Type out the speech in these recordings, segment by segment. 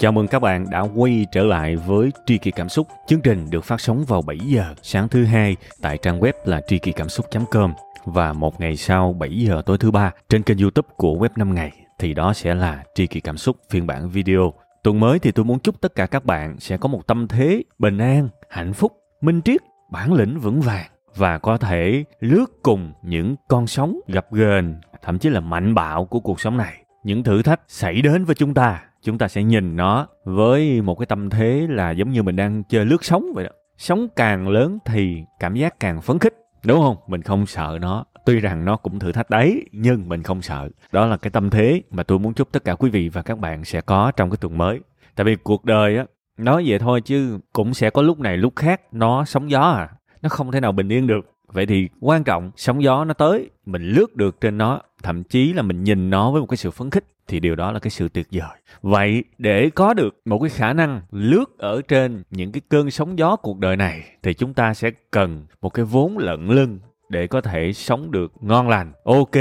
Chào mừng các bạn đã quay trở lại với Tri Kỳ Cảm Xúc. Chương trình được phát sóng vào 7 giờ sáng thứ hai tại trang web là tri kỳ cảm xúc.com và một ngày sau 7 giờ tối thứ ba trên kênh YouTube của web 5 ngày thì đó sẽ là Tri Kỳ Cảm Xúc phiên bản video. Tuần mới thì tôi muốn chúc tất cả các bạn sẽ có một tâm thế bình an, hạnh phúc, minh triết, bản lĩnh vững vàng và có thể lướt cùng những con sóng gặp ghềnh thậm chí là mạnh bạo của cuộc sống này những thử thách xảy đến với chúng ta chúng ta sẽ nhìn nó với một cái tâm thế là giống như mình đang chơi lướt sóng vậy đó. Sóng càng lớn thì cảm giác càng phấn khích, đúng không? Mình không sợ nó. Tuy rằng nó cũng thử thách đấy, nhưng mình không sợ. Đó là cái tâm thế mà tôi muốn chúc tất cả quý vị và các bạn sẽ có trong cái tuần mới. Tại vì cuộc đời á, nói vậy thôi chứ cũng sẽ có lúc này lúc khác, nó sóng gió à. Nó không thể nào bình yên được vậy thì quan trọng, sóng gió nó tới, mình lướt được trên nó, thậm chí là mình nhìn nó với một cái sự phấn khích, thì điều đó là cái sự tuyệt vời. Vậy để có được một cái khả năng lướt ở trên những cái cơn sóng gió cuộc đời này, thì chúng ta sẽ cần một cái vốn lận lưng để có thể sống được ngon lành, ok,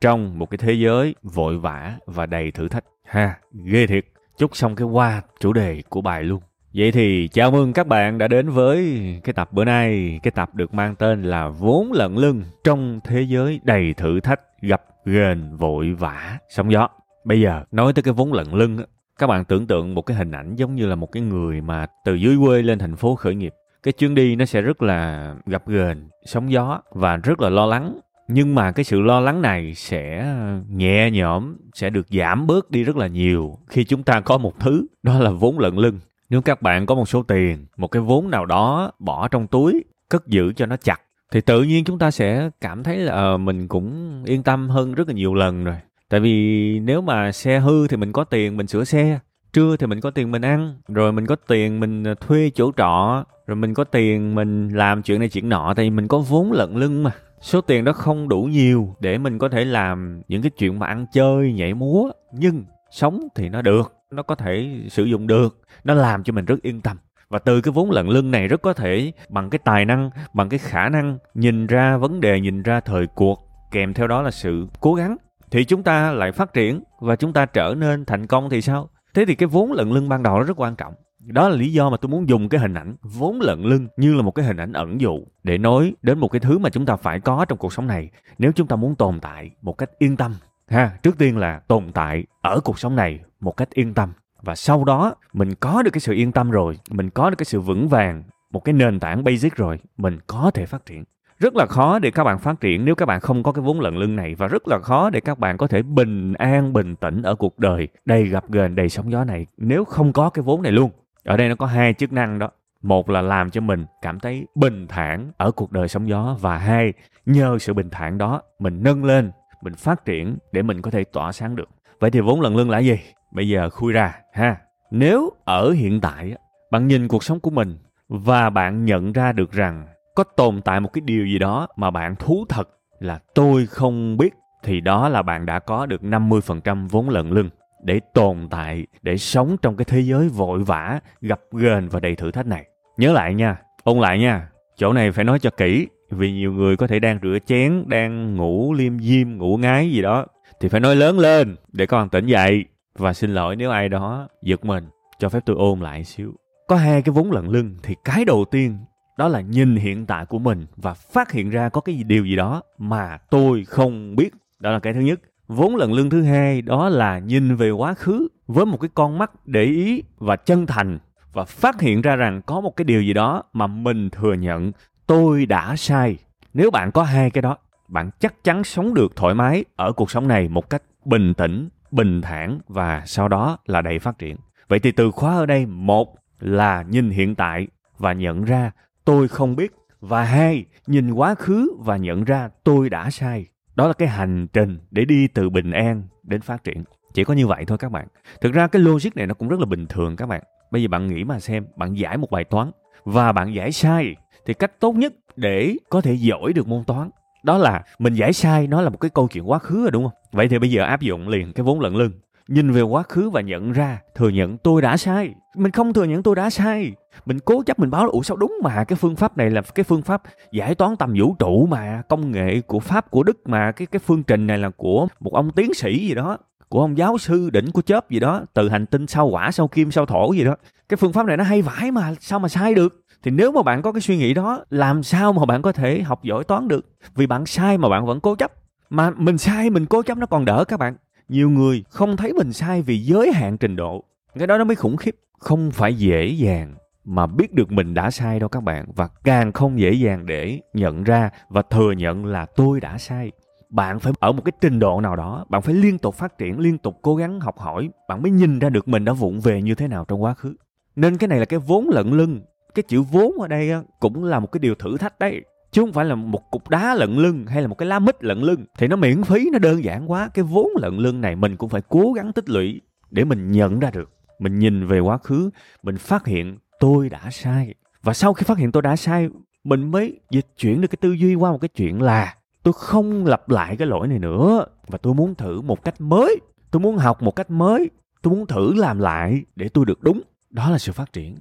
trong một cái thế giới vội vã và đầy thử thách. Ha, ghê thiệt. Chúc xong cái qua chủ đề của bài luôn. Vậy thì chào mừng các bạn đã đến với cái tập bữa nay, cái tập được mang tên là vốn lận lưng trong thế giới đầy thử thách gặp ghềnh vội vã sóng gió. Bây giờ nói tới cái vốn lận lưng, các bạn tưởng tượng một cái hình ảnh giống như là một cái người mà từ dưới quê lên thành phố khởi nghiệp. Cái chuyến đi nó sẽ rất là gặp ghềnh, sóng gió và rất là lo lắng. Nhưng mà cái sự lo lắng này sẽ ờ, nhẹ nhõm, sẽ được giảm bớt đi rất là nhiều khi chúng ta có một thứ, đó là vốn lận lưng nếu các bạn có một số tiền, một cái vốn nào đó bỏ trong túi, cất giữ cho nó chặt, thì tự nhiên chúng ta sẽ cảm thấy là ờ, mình cũng yên tâm hơn rất là nhiều lần rồi. Tại vì nếu mà xe hư thì mình có tiền mình sửa xe, trưa thì mình có tiền mình ăn, rồi mình có tiền mình ờ, thuê chỗ trọ, rồi mình có tiền mình làm chuyện này chuyện nọ, thì mình có vốn lận lưng mà. Số tiền đó không đủ nhiều để mình có thể làm những cái chuyện mà ăn chơi, nhảy múa, nhưng sống thì nó được nó có thể sử dụng được. Nó làm cho mình rất yên tâm. Và từ cái vốn lận lưng này rất có thể, bằng cái tài năng, bằng cái khả năng nhìn ra vấn đề, nhìn ra thời cuộc, kèm theo đó là sự cố gắng, thì chúng ta lại phát triển và chúng ta trở nên thành công thì sao? Thế thì cái vốn lận lưng ban đầu nó rất quan trọng. Đó là lý do mà tôi muốn dùng cái hình ảnh vốn lận lưng như là một cái hình ảnh ẩn dụ để nói đến một cái thứ mà chúng ta phải có trong cuộc sống này. Nếu chúng ta muốn tồn tại một cách yên tâm ha, trước tiên là tồn tại ở cuộc sống này một cách yên tâm. Và sau đó, mình có được cái sự yên tâm rồi, mình có được cái sự vững vàng, một cái nền tảng basic rồi, mình có thể phát triển. Rất là khó để các bạn phát triển nếu các bạn không có cái vốn lận lưng này, và rất là khó để các bạn có thể bình an, bình tĩnh ở cuộc đời, đầy gặp ghềnh đầy sóng gió này, nếu không có cái vốn này luôn. Ở đây nó có hai chức năng đó. Một là làm cho mình cảm thấy bình thản ở cuộc đời sóng gió, và hai, nhờ sự bình thản đó, mình nâng lên mình phát triển để mình có thể tỏa sáng được. Vậy thì vốn lận lưng là gì? Bây giờ khui ra ha. Nếu ở hiện tại bạn nhìn cuộc sống của mình và bạn nhận ra được rằng có tồn tại một cái điều gì đó mà bạn thú thật là tôi không biết thì đó là bạn đã có được 50% vốn lận lưng để tồn tại, để sống trong cái thế giới vội vã, gặp ghềnh và đầy thử thách này. Nhớ lại nha, ôn lại nha, chỗ này phải nói cho kỹ, vì nhiều người có thể đang rửa chén, đang ngủ liêm diêm, ngủ ngái gì đó, thì phải nói lớn lên để con tỉnh dậy. Và xin lỗi nếu ai đó giật mình, cho phép tôi ôm lại xíu. Có hai cái vốn lận lưng thì cái đầu tiên đó là nhìn hiện tại của mình và phát hiện ra có cái điều gì đó mà tôi không biết. Đó là cái thứ nhất. Vốn lận lưng thứ hai đó là nhìn về quá khứ với một cái con mắt để ý và chân thành và phát hiện ra rằng có một cái điều gì đó mà mình thừa nhận tôi đã sai. Nếu bạn có hai cái đó, bạn chắc chắn sống được thoải mái ở cuộc sống này một cách bình tĩnh, bình thản và sau đó là đầy phát triển. Vậy thì từ khóa ở đây, một là nhìn hiện tại và nhận ra tôi không biết và hai, nhìn quá khứ và nhận ra tôi đã sai. Đó là cái hành trình để đi từ bình an đến phát triển. Chỉ có như vậy thôi các bạn. Thực ra cái logic này nó cũng rất là bình thường các bạn. Bây giờ bạn nghĩ mà xem, bạn giải một bài toán và bạn giải sai thì cách tốt nhất để có thể giỏi được môn toán, đó là mình giải sai nó là một cái câu chuyện quá khứ rồi, đúng không? Vậy thì bây giờ áp dụng liền cái vốn lận lưng. Nhìn về quá khứ và nhận ra, thừa nhận tôi đã sai. Mình không thừa nhận tôi đã sai. Mình cố chấp mình báo là, ủa, sao đúng mà? Cái phương pháp này là cái phương pháp giải toán tầm vũ trụ mà, công nghệ của pháp, của đức mà, cái cái phương trình này là của một ông tiến sĩ gì đó, của ông giáo sư đỉnh của chớp gì đó, từ hành tinh sao quả sao kim, sao thổ gì đó. Cái phương pháp này nó hay vãi mà, sao mà sai được? Thì nếu mà bạn có cái suy nghĩ đó, làm sao mà bạn có thể học giỏi toán được? Vì bạn sai mà bạn vẫn cố chấp. Mà mình sai, mình cố chấp nó còn đỡ các bạn. Nhiều người không thấy mình sai vì giới hạn trình độ. Cái đó nó mới khủng khiếp. Không phải dễ dàng mà biết được mình đã sai đâu các bạn. Và càng không dễ dàng để nhận ra và thừa nhận là tôi đã sai. Bạn phải ở một cái trình độ nào đó, bạn phải liên tục phát triển, liên tục cố gắng học hỏi. Bạn mới nhìn ra được mình đã vụng về như thế nào trong quá khứ. Nên cái này là cái vốn lận lưng cái chữ vốn ở đây cũng là một cái điều thử thách đấy. Chứ không phải là một cục đá lận lưng hay là một cái lá mít lận lưng. Thì nó miễn phí, nó đơn giản quá. Cái vốn lận lưng này mình cũng phải cố gắng tích lũy để mình nhận ra được. Mình nhìn về quá khứ, mình phát hiện tôi đã sai. Và sau khi phát hiện tôi đã sai, mình mới dịch chuyển được cái tư duy qua một cái chuyện là tôi không lặp lại cái lỗi này nữa. Và tôi muốn thử một cách mới. Tôi muốn học một cách mới. Tôi muốn thử làm lại để tôi được đúng. Đó là sự phát triển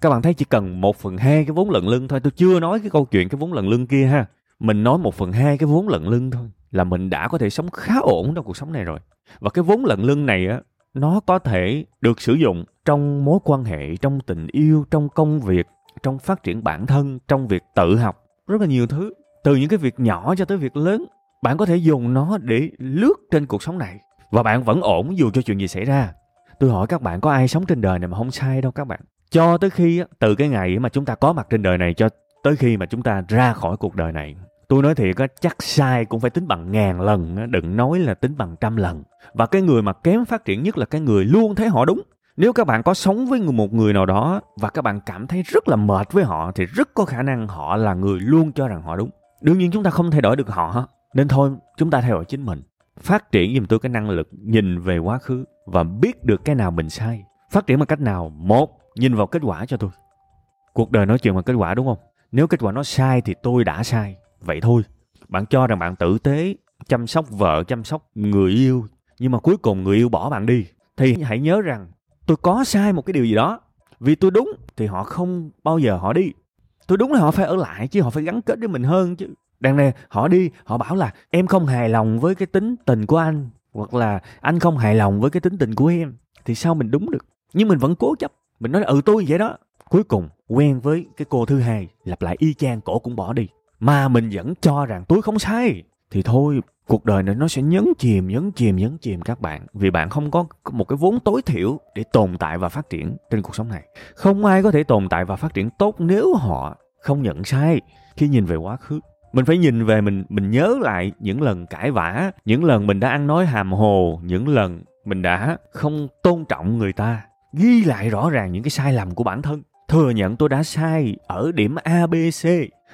các bạn thấy chỉ cần một phần hai cái vốn lận lưng thôi. Tôi chưa nói cái câu chuyện cái vốn lận lưng kia ha. Mình nói một phần hai cái vốn lận lưng thôi là mình đã có thể sống khá ổn trong cuộc sống này rồi. Và cái vốn lận lưng này á, nó có thể được sử dụng trong mối quan hệ, trong tình yêu, trong công việc, trong phát triển bản thân, trong việc tự học, rất là nhiều thứ. Từ những cái việc nhỏ cho tới việc lớn, bạn có thể dùng nó để lướt trên cuộc sống này. Và bạn vẫn ổn dù cho chuyện gì xảy ra. Tôi hỏi các bạn, có ai sống trên đời này mà không sai đâu các bạn? Cho tới khi từ cái ngày mà chúng ta có mặt trên đời này cho tới khi mà chúng ta ra khỏi cuộc đời này, tôi nói thiệt á, chắc sai cũng phải tính bằng ngàn lần đừng nói là tính bằng trăm lần. Và cái người mà kém phát triển nhất là cái người luôn thấy họ đúng. Nếu các bạn có sống với một người nào đó và các bạn cảm thấy rất là mệt với họ, thì rất có khả năng họ là người luôn cho rằng họ đúng. Đương nhiên chúng ta không thay đổi được họ nên thôi, chúng ta thay đổi chính mình. Phát triển giùm tôi cái năng lực nhìn về quá khứ và biết được cái nào mình sai. Phát triển bằng cách nào? Một nhìn vào kết quả cho tôi. Cuộc đời nói chuyện bằng kết quả đúng không? Nếu kết quả nó sai thì tôi đã sai. Vậy thôi. Bạn cho rằng bạn tử tế, chăm sóc vợ, chăm sóc người yêu, nhưng mà cuối cùng người yêu bỏ bạn đi. Thì hãy nhớ rằng, tôi có sai một cái điều gì đó. Vì tôi đúng, thì họ không bao giờ họ đi. Tôi đúng là họ phải ở lại chứ, họ phải gắn kết với mình hơn chứ. Đằng này, họ đi, họ bảo là, em không hài lòng với cái tính tình của anh. Hoặc là, anh không hài lòng với cái tính tình của em. Thì sao mình đúng được? Nhưng mình vẫn cố chấp mình nói là ừ tôi vậy đó. Cuối cùng, quen với cái cô thứ hai, lặp lại y chang, cổ cũng bỏ đi. Mà mình vẫn cho rằng tôi không sai. Thì thôi, cuộc đời này nó sẽ nhấn chìm nhấn chìm nhấn chìm các bạn. Vì bạn không có một cái vốn tối thiểu để tồn tại và phát triển trên cuộc sống này. Không ai có thể tồn tại và phát triển tốt nếu họ không nhận sai khi nhìn về quá khứ. Mình phải nhìn về mình mình nhớ lại những lần cãi vã, những lần mình đã ăn nói hàm hồ, những lần mình đã không tôn trọng người ta ghi lại rõ ràng những cái sai lầm của bản thân. Thừa nhận tôi đã sai ở điểm a, b, c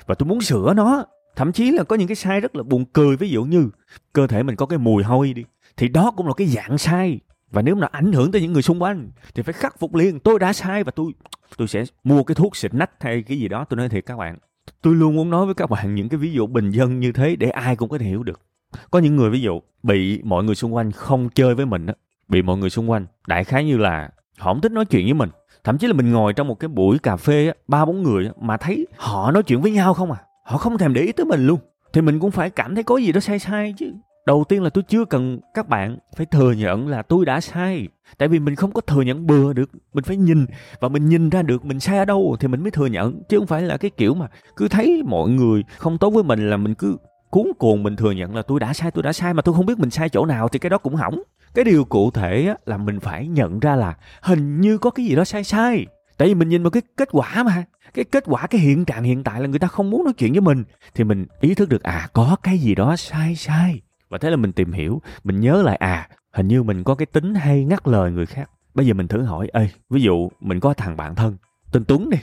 và tôi muốn sửa nó. Thậm chí là có những cái sai rất là buồn cười, ví dụ như cơ thể mình có cái mùi hôi đi, thì đó cũng là cái dạng sai. Và nếu nó ảnh hưởng tới những người xung quanh, thì phải khắc phục liền, tôi đã sai và tôi tôi sẽ mua cái thuốc xịt nách hay cái gì đó. Tôi nói thiệt các bạn, tôi luôn muốn nói với các bạn những cái ví dụ bình dân như thế để ai cũng có thể hiểu được. Có những người ví dụ bị mọi người xung quanh không chơi với mình á, bị mọi người xung quanh, đại khái như là họ không thích nói chuyện với mình. Thậm chí là mình ngồi trong một cái buổi cà phê ba bốn người mà thấy họ nói chuyện với nhau không à. Họ không thèm để ý tới mình luôn. Thì mình cũng phải cảm thấy có gì đó sai sai chứ. Đầu tiên là tôi chưa cần các bạn phải thừa nhận là tôi đã sai. Tại vì mình không có thừa nhận bừa được, mình phải nhìn. Và mình nhìn ra được mình sai ở đâu thì mình mới thừa nhận. Chứ không phải là cái kiểu mà cứ thấy mọi người không tốt với mình là mình cứ cuốn cuồng mình thừa nhận là tôi đã sai, tôi đã sai mà tôi không biết mình sai chỗ nào thì cái đó cũng hỏng. Cái điều cụ thể là mình phải nhận ra là hình như có cái gì đó sai sai. Tại vì mình nhìn vào cái kết quả mà. Cái kết quả, cái hiện trạng hiện tại là người ta không muốn nói chuyện với mình. Thì mình ý thức được à có cái gì đó sai sai. Và thế là mình tìm hiểu, mình nhớ lại à hình như mình có cái tính hay ngắt lời người khác. Bây giờ mình thử hỏi, ê, ví dụ mình có thằng bạn thân tên tuấn đi.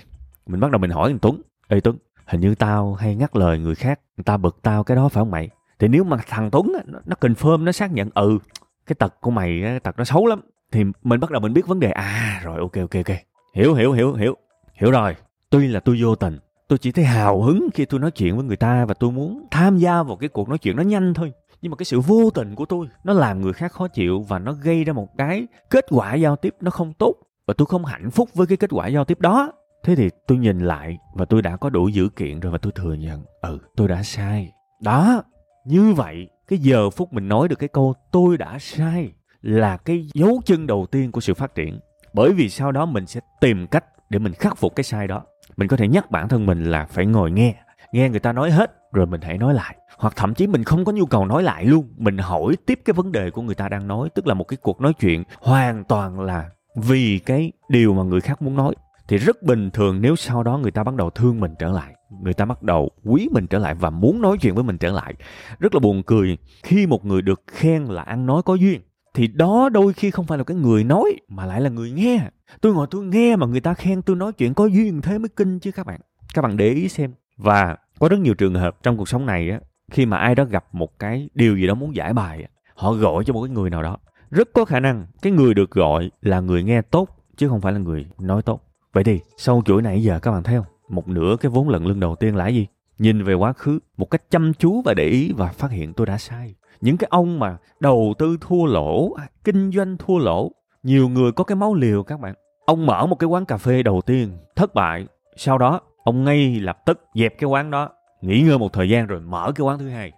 Mình bắt đầu mình hỏi thằng tuấn, ê tuấn hình như tao hay ngắt lời người khác người ta bực tao cái đó phải không mày? Thì nếu mà thằng tuấn nó, nó confirm nó xác nhận ừ cái tật của mày cái tật nó xấu lắm thì mình bắt đầu mình biết vấn đề. À rồi ok ok ok. Hiểu hiểu hiểu hiểu. Hiểu rồi. Tuy là tôi vô tình tôi chỉ thấy hào hứng khi tôi nói chuyện với người ta và tôi muốn tham gia vào cái cuộc nói chuyện nó nhanh thôi. Nhưng mà cái sự vô tình của tôi nó làm người khác khó chịu và nó gây ra một cái kết quả giao tiếp nó không tốt. Và tôi không hạnh phúc với cái kết quả giao tiếp đó thế thì tôi nhìn lại và tôi đã có đủ dữ kiện rồi và tôi thừa nhận ừ tôi đã sai. Đó, như vậy, cái giờ phút mình nói được cái câu tôi đã sai là cái dấu chân đầu tiên của sự phát triển. Bởi vì sau đó mình sẽ tìm cách để mình khắc phục cái sai đó. Mình có thể nhắc bản thân mình là phải ngồi nghe nghe người ta nói hết rồi mình hãy nói lại. Hoặc thậm chí mình không có nhu cầu nói lại luôn, mình hỏi tiếp cái vấn đề của người ta đang nói, tức là một cái cuộc nói chuyện hoàn toàn là vì cái điều mà người khác muốn nói thì rất bình thường nếu sau đó người ta bắt đầu thương mình trở lại, người ta bắt đầu quý mình trở lại và muốn nói chuyện với mình trở lại, rất là buồn cười khi một người được khen là ăn nói có duyên. Thì đó đôi khi không phải là cái người nói mà lại là người nghe. Tôi ngồi tôi nghe mà người ta khen tôi nói chuyện có duyên thế mới kinh chứ các bạn. Các bạn để ý xem. Và có rất nhiều trường hợp trong cuộc sống này á, khi mà ai đó gặp một cái điều gì đó muốn giải bài họ gọi cho một cái người nào đó. Rất có khả năng cái người được gọi là người nghe tốt chứ không phải là người nói tốt vậy thì sau chuỗi này giờ các bạn thấy không? Một nửa cái vốn lận lưng đầu tiên là gì? Nhìn về quá khứ, một cách chăm chú và để ý và phát hiện tôi đã sai. Những cái ông mà đầu tư thua lỗ à, kinh doanh thua lỗ, nhiều người có cái máu liều các bạn. Ông mở một cái quán cà phê đầu tiên, thất bại. Sau đó, ông ngay lập tức dẹp cái quán đó, nghỉ ngơi một thời gian rồi mở cái quán thứ hai.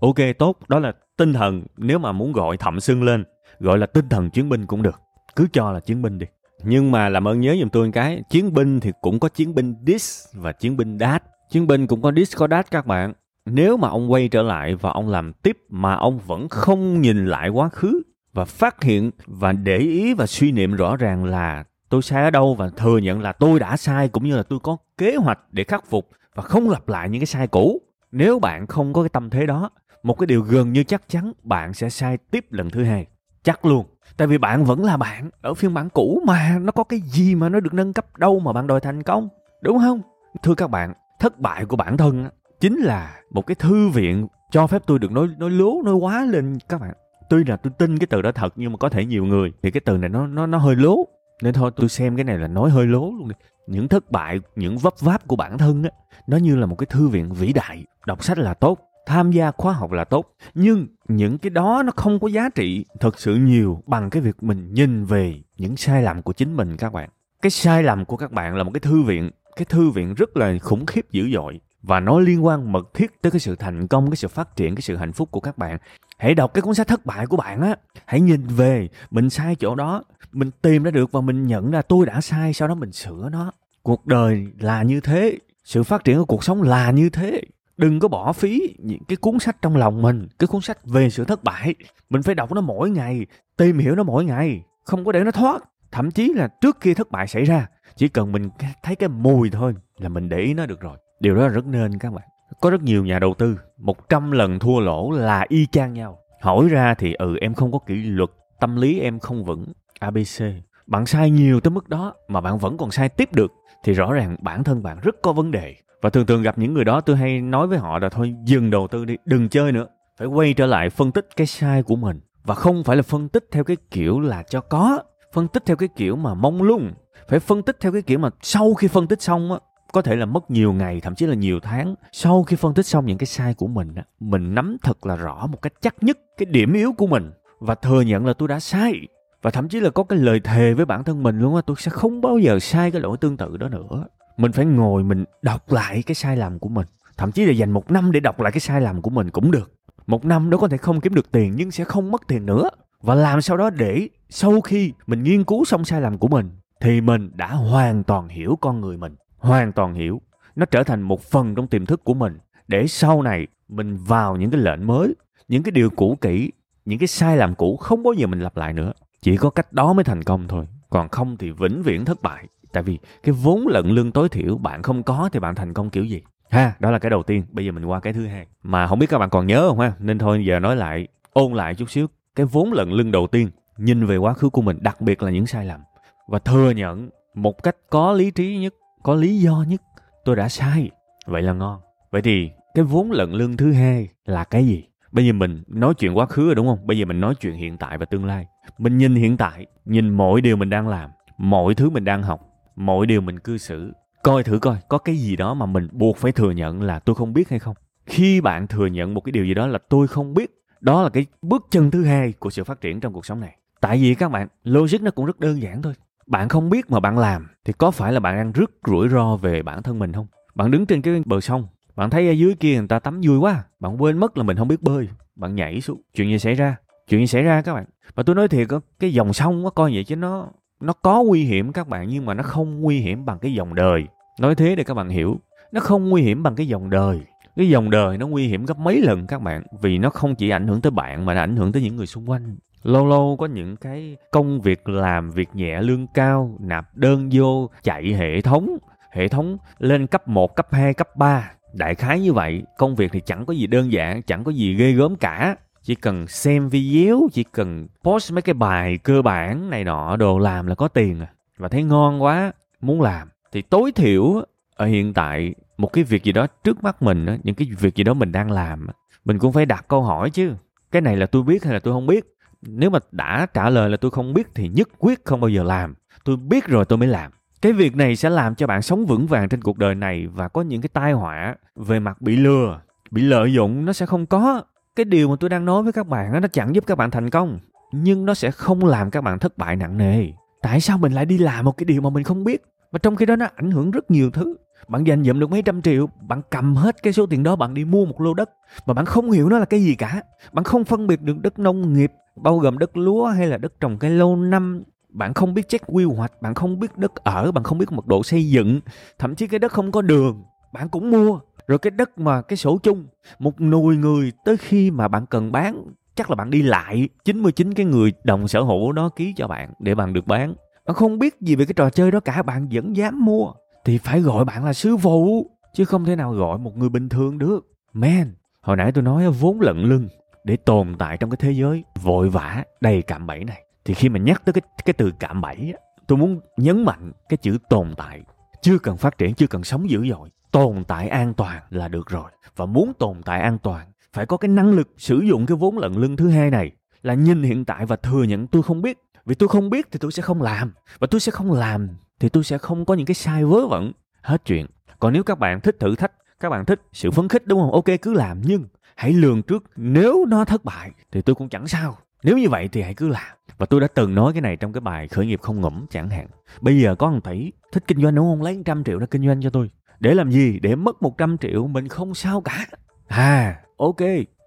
Ok, tốt. Đó là tinh thần. Nếu mà muốn gọi thậm xưng lên, gọi là tinh thần chiến binh cũng được. Cứ cho là chiến binh đi nhưng mà làm ơn nhớ giùm tôi một cái chiến binh thì cũng có chiến binh dis và chiến binh đát chiến binh cũng có dis có đát các bạn nếu mà ông quay trở lại và ông làm tiếp mà ông vẫn không nhìn lại quá khứ và phát hiện và để ý và suy niệm rõ ràng là tôi sai ở đâu và thừa nhận là tôi đã sai cũng như là tôi có kế hoạch để khắc phục và không lặp lại những cái sai cũ. Nếu bạn không có cái tâm thế đó, một cái điều gần như chắc chắn bạn sẽ sai tiếp lần thứ hai. Chắc luôn. Tại vì bạn vẫn là bạn ở phiên bản cũ mà nó có cái gì mà nó được nâng cấp đâu mà bạn đòi thành công. Đúng không? Thưa các bạn, thất bại của bản thân chính là một cái thư viện cho phép tôi được nói nói lố nói quá lên các bạn tuy là tôi tin cái từ đó thật nhưng mà có thể nhiều người thì cái từ này nó nó nó hơi lố nên thôi tôi xem cái này là nói hơi lố luôn đi những thất bại những vấp váp của bản thân á nó như là một cái thư viện vĩ đại đọc sách là tốt tham gia khóa học là tốt, nhưng những cái đó nó không có giá trị thật sự nhiều bằng cái việc mình nhìn về những sai lầm của chính mình các bạn. Cái sai lầm của các bạn là một cái thư viện, cái thư viện rất là khủng khiếp dữ dội và nó liên quan mật thiết tới cái sự thành công, cái sự phát triển, cái sự hạnh phúc của các bạn. Hãy đọc cái cuốn sách thất bại của bạn á, hãy nhìn về, mình sai chỗ đó, mình tìm ra được và mình nhận ra tôi đã sai, sau đó mình sửa nó. Cuộc đời là như thế, sự phát triển của cuộc sống là như thế đừng có bỏ phí những cái cuốn sách trong lòng mình, cái cuốn sách về sự thất bại. Mình phải đọc nó mỗi ngày, tìm hiểu nó mỗi ngày, không có để nó thoát. Thậm chí là trước khi thất bại xảy ra, chỉ cần mình thấy cái mùi thôi là mình để ý nó được rồi. Điều đó là rất nên các bạn. Có rất nhiều nhà đầu tư, một trăm lần thua lỗ là y chang nhau. Hỏi ra thì ừ em không có kỷ luật, tâm lý em không vững abc bạn sai nhiều tới mức đó mà bạn vẫn còn sai tiếp được, thì rõ ràng bản thân bạn rất có vấn đề và thường thường gặp những người đó, tôi hay nói với họ là thôi, dừng đầu tư đi, đừng chơi nữa. Phải quay trở lại phân tích cái sai của mình. Và không phải là phân tích theo cái kiểu là cho có, phân tích theo cái kiểu mà mong lung. Phải phân tích theo cái kiểu mà sau khi phân tích xong á, có thể là mất nhiều ngày, thậm chí là nhiều tháng, sau khi phân tích xong những cái sai của mình á, mình nắm thật là rõ một cách chắc nhất cái điểm yếu của mình. Và thừa nhận là tôi đã sai. Và thậm chí là có cái lời thề với bản thân mình luôn á, tôi sẽ không bao giờ sai cái lỗi tương tự đó nữa mình phải ngồi mình đọc lại cái sai lầm của mình. Thậm chí là dành một năm để đọc lại cái sai lầm của mình cũng được. Một năm đó có thể không kiếm được tiền nhưng sẽ không mất tiền nữa. Và làm sao đó để sau khi mình nghiên cứu xong sai lầm của mình, thì mình đã hoàn toàn hiểu con người mình. Hoàn toàn hiểu. Nó trở thành một phần trong tiềm thức của mình. Để sau này mình vào những cái lệnh mới, những cái điều cũ kỹ, những cái sai lầm cũ không bao giờ mình lặp lại nữa. Chỉ có cách đó mới thành công thôi. Còn không thì vĩnh viễn thất bại tại vì cái vốn lận lương tối thiểu bạn không có thì bạn thành công kiểu gì? Ha. Đó là cái đầu tiên. Bây giờ mình qua cái thứ hai. Mà không biết các bạn còn nhớ không ha? Nên thôi giờ nói lại ôn lại chút xíu. Cái vốn lận lưng đầu tiên nhìn về quá khứ của mình đặc biệt là những sai lầm. Và thừa nhận một cách có lý trí nhất có lý do nhất tôi đã sai. Vậy là ngon. Vậy thì cái vốn lận lưng thứ hai là cái gì? Bây giờ mình nói chuyện quá khứ rồi đúng không? Bây giờ mình nói chuyện hiện tại và tương lai. Mình nhìn hiện tại nhìn mọi điều mình đang làm mọi thứ mình đang học mọi điều mình cư xử, coi thử coi có cái gì đó mà mình buộc phải thừa nhận là tôi không biết hay không. Khi bạn thừa nhận một cái điều gì đó là tôi không biết, đó là cái bước chân thứ hai của sự phát triển trong cuộc sống này. Tại vì các bạn, logic nó cũng rất đơn giản thôi. Bạn không biết mà bạn làm, thì có phải là bạn đang rất rủi ro về bản thân mình không? Bạn đứng trên cái bờ sông, bạn thấy ở dưới kia người ta tắm vui quá, bạn quên mất là mình không biết bơi, bạn nhảy xuống. Chuyện gì xảy ra? Chuyện gì xảy ra các bạn? Mà tôi nói thiệt cái dòng sông nó coi vậy chứ nó nó có nguy hiểm các bạn nhưng mà nó không nguy hiểm bằng cái dòng đời. Nói thế để các bạn hiểu nó không nguy hiểm bằng cái dòng đời. Cái dòng đời nó nguy hiểm gấp mấy lần các bạn vì nó không chỉ ảnh hưởng tới bạn mà nó ảnh hưởng tới những người xung quanh. Lâu lâu có những cái công việc làm việc nhẹ lương cao nạp đơn vô chạy hệ thống hệ thống lên cấp 1, cấp 2, cấp 3 đại khái như vậy công việc thì chẳng có gì đơn giản chẳng có gì ghê gớm cả chỉ cần xem video, chỉ cần post mấy cái bài cơ bản này nọ đồ làm là có tiền à. Và thấy ngon quá, muốn làm. Thì tối thiểu ở hiện tại, một cái việc gì đó trước mắt mình những cái việc gì đó mình đang làm mình cũng phải đặt câu hỏi chứ. Cái này là tôi biết hay là tôi không biết? Nếu mà đã trả lời là tôi không biết thì nhất quyết không bao giờ làm. Tôi biết rồi tôi mới làm. Cái việc này sẽ làm cho bạn sống vững vàng trên cuộc đời này và có những cái tai họa về mặt bị lừa, bị lợi dụng nó sẽ không có cái điều mà tôi đang nói với các bạn nó chẳng giúp các bạn thành công, nhưng nó sẽ không làm các bạn thất bại nặng nề. Tại sao mình lại đi làm một cái điều mà mình không biết? Và trong khi đó nó ảnh hưởng rất nhiều thứ. Bạn dành dụm được mấy trăm triệu, bạn cầm hết cái số tiền đó bạn đi mua một lô đất, mà bạn không hiểu nó là cái gì cả. Bạn không phân biệt được đất nông nghiệp, bao gồm đất lúa hay là đất trồng cây lâu năm. Bạn không biết check quy hoạch, bạn không biết đất ở, bạn không biết mật độ xây dựng, thậm chí cái đất không có đường, bạn cũng mua rồi cái đất mà cái sổ chung, một nùi người tới khi mà bạn cần bán, chắc là bạn đi lại 99 cái người đồng sở hữu đó ký cho bạn để bạn được bán. Bạn không biết gì về cái trò chơi đó cả, bạn vẫn dám mua. Thì phải gọi bạn là sư phụ chứ không thể nào gọi một người bình thường được. Man, hồi nãy tôi nói vốn lận lưng, để tồn tại trong cái thế giới vội vã, đầy cạm bẫy này. Thì khi mà nhắc tới cái cái từ cạm bẫy tôi muốn nhấn mạnh cái chữ tồn tại. Chưa cần phát triển, chưa cần sống dữ dội tồn tại an toàn là được rồi. Và muốn tồn tại an toàn, phải có cái năng lực sử dụng cái vốn lận lưng thứ hai này là nhìn hiện tại và thừa nhận tôi không biết. Vì tôi không biết thì tôi sẽ không làm. Và tôi sẽ không làm thì tôi sẽ không có những cái sai vớ vẩn. Hết chuyện. Còn nếu các bạn thích thử thách, các bạn thích sự phấn khích đúng không? Ok, cứ làm. Nhưng hãy lường trước. Nếu nó thất bại thì tôi cũng chẳng sao. Nếu như vậy thì hãy cứ làm. Và tôi đã từng nói cái này trong cái bài khởi nghiệp không ngủm chẳng hạn. Bây giờ có thằng tỷ thích kinh doanh đúng không? Lấy 100 triệu ra kinh doanh cho tôi để làm gì? Để mất 100 triệu mình không sao cả. À ok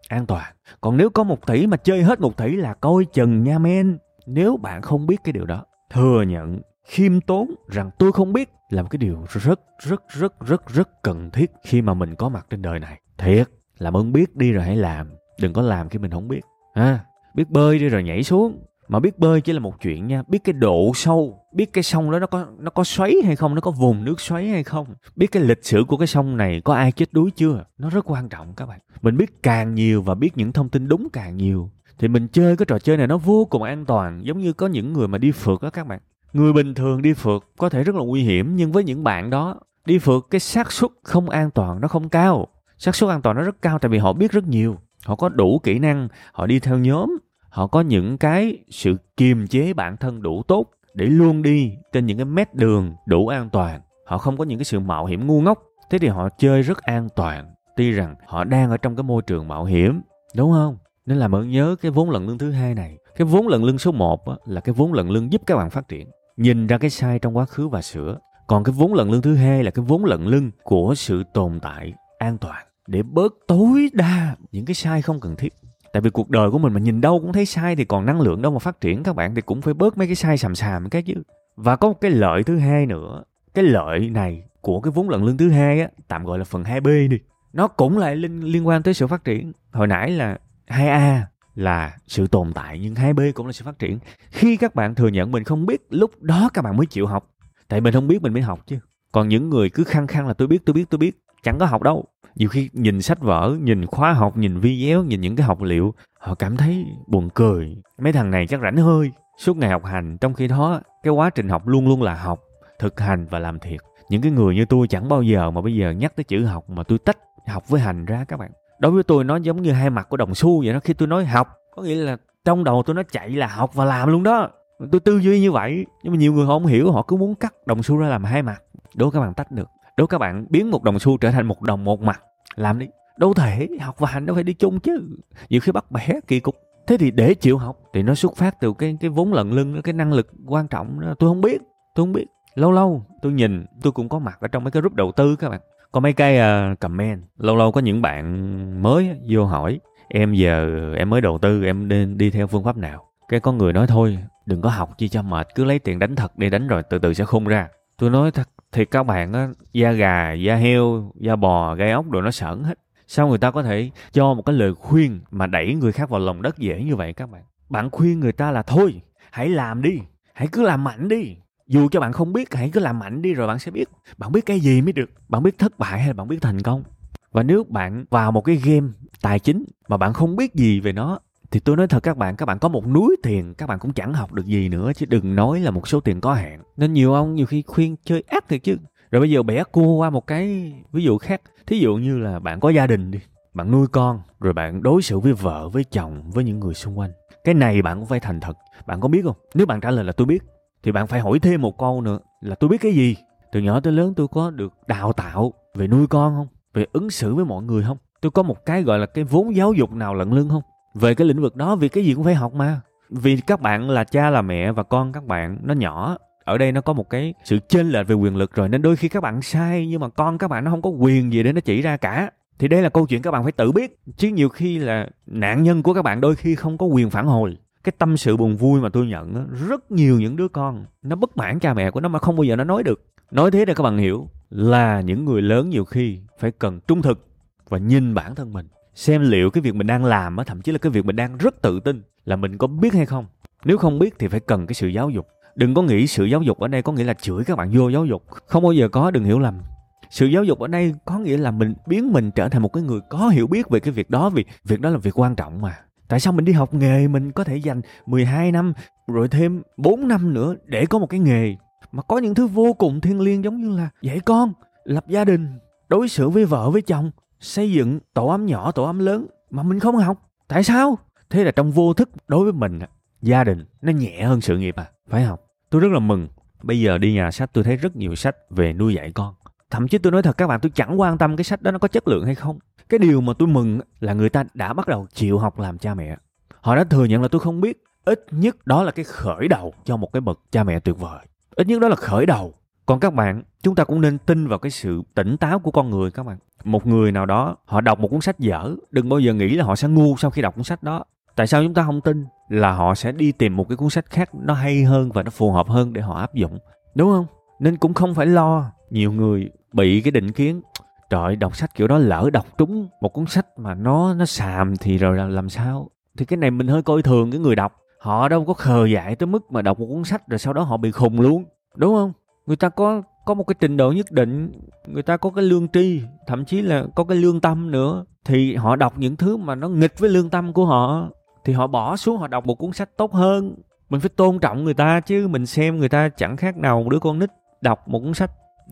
an toàn. Còn nếu có một tỷ mà chơi hết một tỷ là coi chừng nha men. Nếu bạn không biết cái điều đó thừa nhận khiêm tốn rằng tôi không biết là một cái điều rất rất rất rất rất cần thiết khi mà mình có mặt trên đời này. Thiệt làm ơn biết đi rồi hãy làm. Đừng có làm khi mình không biết. Ha biết bơi đi rồi nhảy xuống mà biết bơi chỉ là một chuyện nha. Biết cái độ sâu, biết cái sông đó nó có nó có xoáy hay không, nó có vùng nước xoáy hay không. Biết cái lịch sử của cái sông này có ai chết đuối chưa? Nó rất quan trọng các bạn. Mình biết càng nhiều và biết những thông tin đúng càng nhiều, thì mình chơi cái trò chơi này nó vô cùng an toàn, giống như có những người mà đi phượt đó các bạn. Người bình thường đi phượt có thể rất là nguy hiểm, nhưng với những bạn đó, đi phượt cái xác suất không an toàn nó không cao. Xác suất an toàn nó rất cao tại vì họ biết rất nhiều. Họ có đủ kỹ năng, họ đi theo nhóm họ có những cái sự kiềm chế bản thân đủ tốt để luôn đi trên những cái mét đường đủ an toàn. Họ không có những cái sự mạo hiểm ngu ngốc. Thế thì họ chơi rất an toàn. Tuy rằng họ đang ở trong cái môi trường mạo hiểm, đúng không? Nên làm ơn nhớ cái vốn lận lương thứ hai này. Cái vốn lận lương số 1 là cái vốn lận lương giúp các bạn phát triển. Nhìn ra cái sai trong quá khứ và sửa. Còn cái vốn lận lương thứ hai là cái vốn lận lưng của sự tồn tại an toàn. Để bớt tối đa những cái sai không cần thiết tại vì cuộc đời của mình mà nhìn đâu cũng thấy sai thì còn năng lượng đâu mà phát triển các bạn thì cũng phải bớt mấy cái sai sàm sàm cái chứ. Và có một cái lợi thứ hai nữa cái lợi này của cái vốn lận lương thứ hai á tạm gọi là phần 2B đi nó cũng lại liên, liên quan tới sự phát triển. Hồi nãy là 2A là sự tồn tại nhưng 2B cũng là sự phát triển. Khi các bạn thừa nhận mình không biết lúc đó các bạn mới chịu học. Tại mình không biết mình mới học chứ. Còn những người cứ khăng khăng là tôi biết tôi biết tôi biết chẳng có học đâu. Nhiều khi nhìn sách vở, nhìn khóa học, nhìn video, nhìn những cái học liệu, họ cảm thấy buồn cười. Mấy thằng này chắc rảnh hơi. Suốt ngày học hành, trong khi đó, cái quá trình học luôn luôn là học, thực hành và làm thiệt. Những cái người như tôi chẳng bao giờ mà bây giờ nhắc tới chữ học mà tôi tách học với hành ra các bạn. Đối với tôi, nó giống như hai mặt của đồng xu vậy đó. Khi tôi nói học, có nghĩa là trong đầu tôi nó chạy là học và làm luôn đó. Tôi tư duy như vậy, nhưng mà nhiều người họ không hiểu, họ cứ muốn cắt đồng xu ra làm hai mặt. Đố các bạn tách được đố các bạn biến một đồng xu trở thành một đồng một mặt. Làm đi. Đâu thể học và hành nó phải đi chung chứ. Nhiều khi bắt bẻ kỳ cục. Thế thì để chịu học thì nó xuất phát từ cái cái vốn lận lưng cái năng lực quan trọng đó. tôi không biết tôi không biết. Lâu lâu tôi nhìn tôi cũng có mặt ở trong mấy cái group đầu tư các bạn. Có mấy cái uh, comment. Lâu lâu có những bạn mới vô hỏi em giờ em mới đầu tư em nên đi theo phương pháp nào? Cái có người nói thôi đừng có học chi cho mệt cứ lấy tiền đánh thật đi đánh rồi từ từ sẽ khôn ra. Tôi nói thật thì các bạn á, da gà, da heo, da bò, gai ốc đồ nó sởn hết. Sao người ta có thể cho một cái lời khuyên mà đẩy người khác vào lòng đất dễ như vậy các bạn? Bạn khuyên người ta là thôi, hãy làm đi, hãy cứ làm mạnh đi. Dù cho bạn không biết, hãy cứ làm mạnh đi rồi bạn sẽ biết. Bạn biết cái gì mới được? Bạn biết thất bại hay là bạn biết thành công? Và nếu bạn vào một cái game tài chính mà bạn không biết gì về nó thì tôi nói thật các bạn các bạn có một núi tiền các bạn cũng chẳng học được gì nữa, chứ đừng nói là một số tiền có hạn. Nên nhiều ông nhiều khi khuyên chơi ác thiệt chứ. Rồi bây giờ bẻ cua qua một cái ví dụ khác. Thí dụ như là bạn có gia đình đi, bạn nuôi con, rồi bạn đối xử với vợ, với chồng, với những người xung quanh. Cái này bạn cũng phải thành thật. Bạn có biết không? Nếu bạn trả lời là tôi biết, thì bạn phải hỏi thêm một câu nữa là tôi biết cái gì? Từ nhỏ tới lớn tôi có được đào tạo về nuôi con không? Về ứng xử với mọi người không? Tôi có một cái gọi là cái vốn giáo dục nào lận lưng không? Về cái lĩnh vực đó, vì cái gì cũng phải học mà. Vì các bạn là cha, là mẹ và con các bạn, nó nhỏ. Ở đây nó có một cái sự chênh lệch về quyền lực rồi, nên đôi khi các bạn sai, nhưng mà con các bạn nó không có quyền gì để nó chỉ ra cả. Thì đây là câu chuyện các bạn phải tự biết. Chứ nhiều khi là nạn nhân của các bạn đôi khi không có quyền phản hồi. Cái tâm sự buồn vui mà tôi nhận rất nhiều những đứa con, nó bất mãn cha mẹ của nó mà không bao giờ nó nói được. Nói thế để các bạn hiểu là những người lớn nhiều khi phải cần trung thực và nhìn bản thân mình xem liệu cái việc mình đang làm thậm chí là cái việc mình đang rất tự tin là mình có biết hay không. Nếu không biết thì phải cần cái sự giáo dục. Đừng có nghĩ sự giáo dục ở đây có nghĩa là chửi các bạn vô giáo dục. Không bao giờ có, đừng hiểu lầm. Sự giáo dục ở đây có nghĩa là mình biến mình trở thành một cái người có hiểu biết về cái việc đó, vì việc đó là việc quan trọng mà. Tại sao mình đi học nghề mình có thể dành 12 năm, rồi thêm 4 năm nữa để có một cái nghề mà có những thứ vô cùng thiêng liêng giống như là dạy con, lập gia đình, đối xử với vợ với chồng? Xây dựng tổ ấm nhỏ, tổ ấm lớn mà mình không học. Tại sao? Thế là trong vô thức đối với mình gia đình nó nhẹ hơn sự nghiệp à. Phải học tôi rất là mừng. Bây giờ đi nhà sách, tôi thấy rất nhiều sách về nuôi dạy con. Thậm chí tôi nói thật, các bạn, tôi chẳng quan tâm cái sách đó nó có chất lượng hay không. Cái điều mà tôi mừng là người ta đã bắt đầu chịu học làm cha mẹ. Họ đã thừa nhận là tôi không biết. Ít nhất đó là cái khởi đầu cho một cái bậc cha mẹ tuyệt vời. Ít nhất đó là khởi đầu còn các bạn chúng ta cũng nên tin vào cái sự tỉnh táo của con người các bạn. Một người nào đó họ đọc một cuốn sách dở đừng bao giờ nghĩ là họ sẽ ngu sau khi đọc cuốn sách đó. Tại sao chúng ta không tin là họ sẽ đi tìm một cái cuốn sách khác nó hay hơn và nó phù hợp hơn để họ áp dụng? Đúng không? Nên cũng không phải lo. Nhiều người bị cái định kiến trời đọc sách kiểu đó lỡ đọc trúng một cuốn sách mà nó nó xàm thì rồi làm, làm sao? Thì cái này mình hơi coi thường cái người đọc. Họ đâu có khờ dại tới mức mà đọc một cuốn sách rồi sau đó họ bị khùng luôn. Đúng không? Người ta có có một cái trình độ nhất định, người ta có cái lương tri, thậm chí là có cái lương tâm nữa, thì họ đọc những thứ mà nó nghịch với lương tâm của họ, thì họ bỏ xuống, họ đọc một cuốn sách tốt hơn. Mình phải tôn trọng người ta chứ, mình xem người ta chẳng khác nào một đứa con nít đọc một cuốn sách.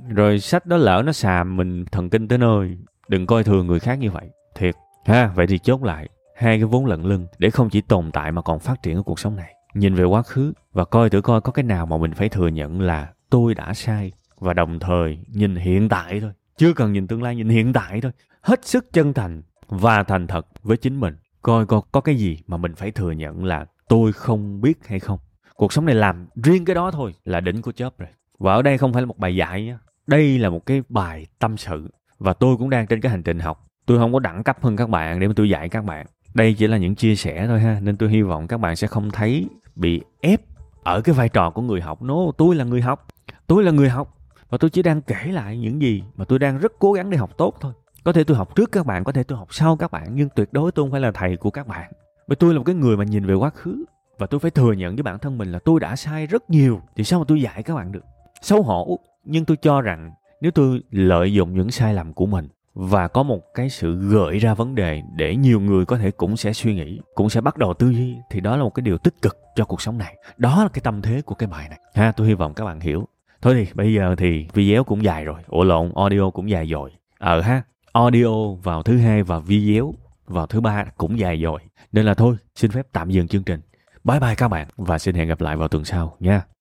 Rồi sách đó lỡ nó xàm, mình thần kinh tới nơi, đừng coi thường người khác như vậy. Thiệt, ha, vậy thì chốt lại, hai cái vốn lận lưng để không chỉ tồn tại mà còn phát triển ở cuộc sống này. Nhìn về quá khứ và coi thử coi có cái nào mà mình phải thừa nhận là tôi đã sai và đồng thời nhìn hiện tại thôi. Chưa cần nhìn tương lai nhìn hiện tại thôi. Hết sức chân thành và thành thật với chính mình. Coi coi có cái gì mà mình phải thừa nhận là tôi không biết hay không? Cuộc sống này làm riêng cái đó thôi là đỉnh của chớp rồi. Và ở đây không phải là một bài dạy nhé đây là một cái bài tâm sự và tôi cũng đang trên cái hành trình học. Tôi không có đẳng cấp hơn các bạn để mà tôi dạy các bạn. Đây chỉ là những chia sẻ thôi ha nên tôi hy vọng các bạn sẽ không thấy bị ép ở cái vai trò của người học. Nó no, tôi là người học tôi là người học và tôi chỉ đang kể lại những gì mà tôi đang rất cố gắng để học tốt thôi. Có thể tôi học trước các bạn, có thể tôi học sau các bạn, nhưng tuyệt đối tôi không phải là thầy của các bạn. Bởi tôi là một cái người mà nhìn về quá khứ và tôi phải thừa nhận với bản thân mình là tôi đã sai rất nhiều, thì sao mà tôi dạy các bạn được? Xấu hổ, nhưng tôi cho rằng nếu tôi lợi dụng những sai lầm của mình và có một cái sự gợi ra vấn đề để nhiều người có thể cũng sẽ suy nghĩ, cũng sẽ bắt đầu tư duy, thì đó là một cái điều tích cực cho cuộc sống này. Đó là cái tâm thế của cái bài này. Ha, tôi hy vọng các bạn hiểu thôi thì bây giờ thì video cũng dài rồi. Ủa, lộn, audio cũng dài rồi ờ ha, audio vào thứ hai và video vào thứ ba cũng dài rồi nên là thôi, xin phép tạm dừng chương trình. Bye bye các bạn và xin hẹn gặp lại vào tuần sau nha.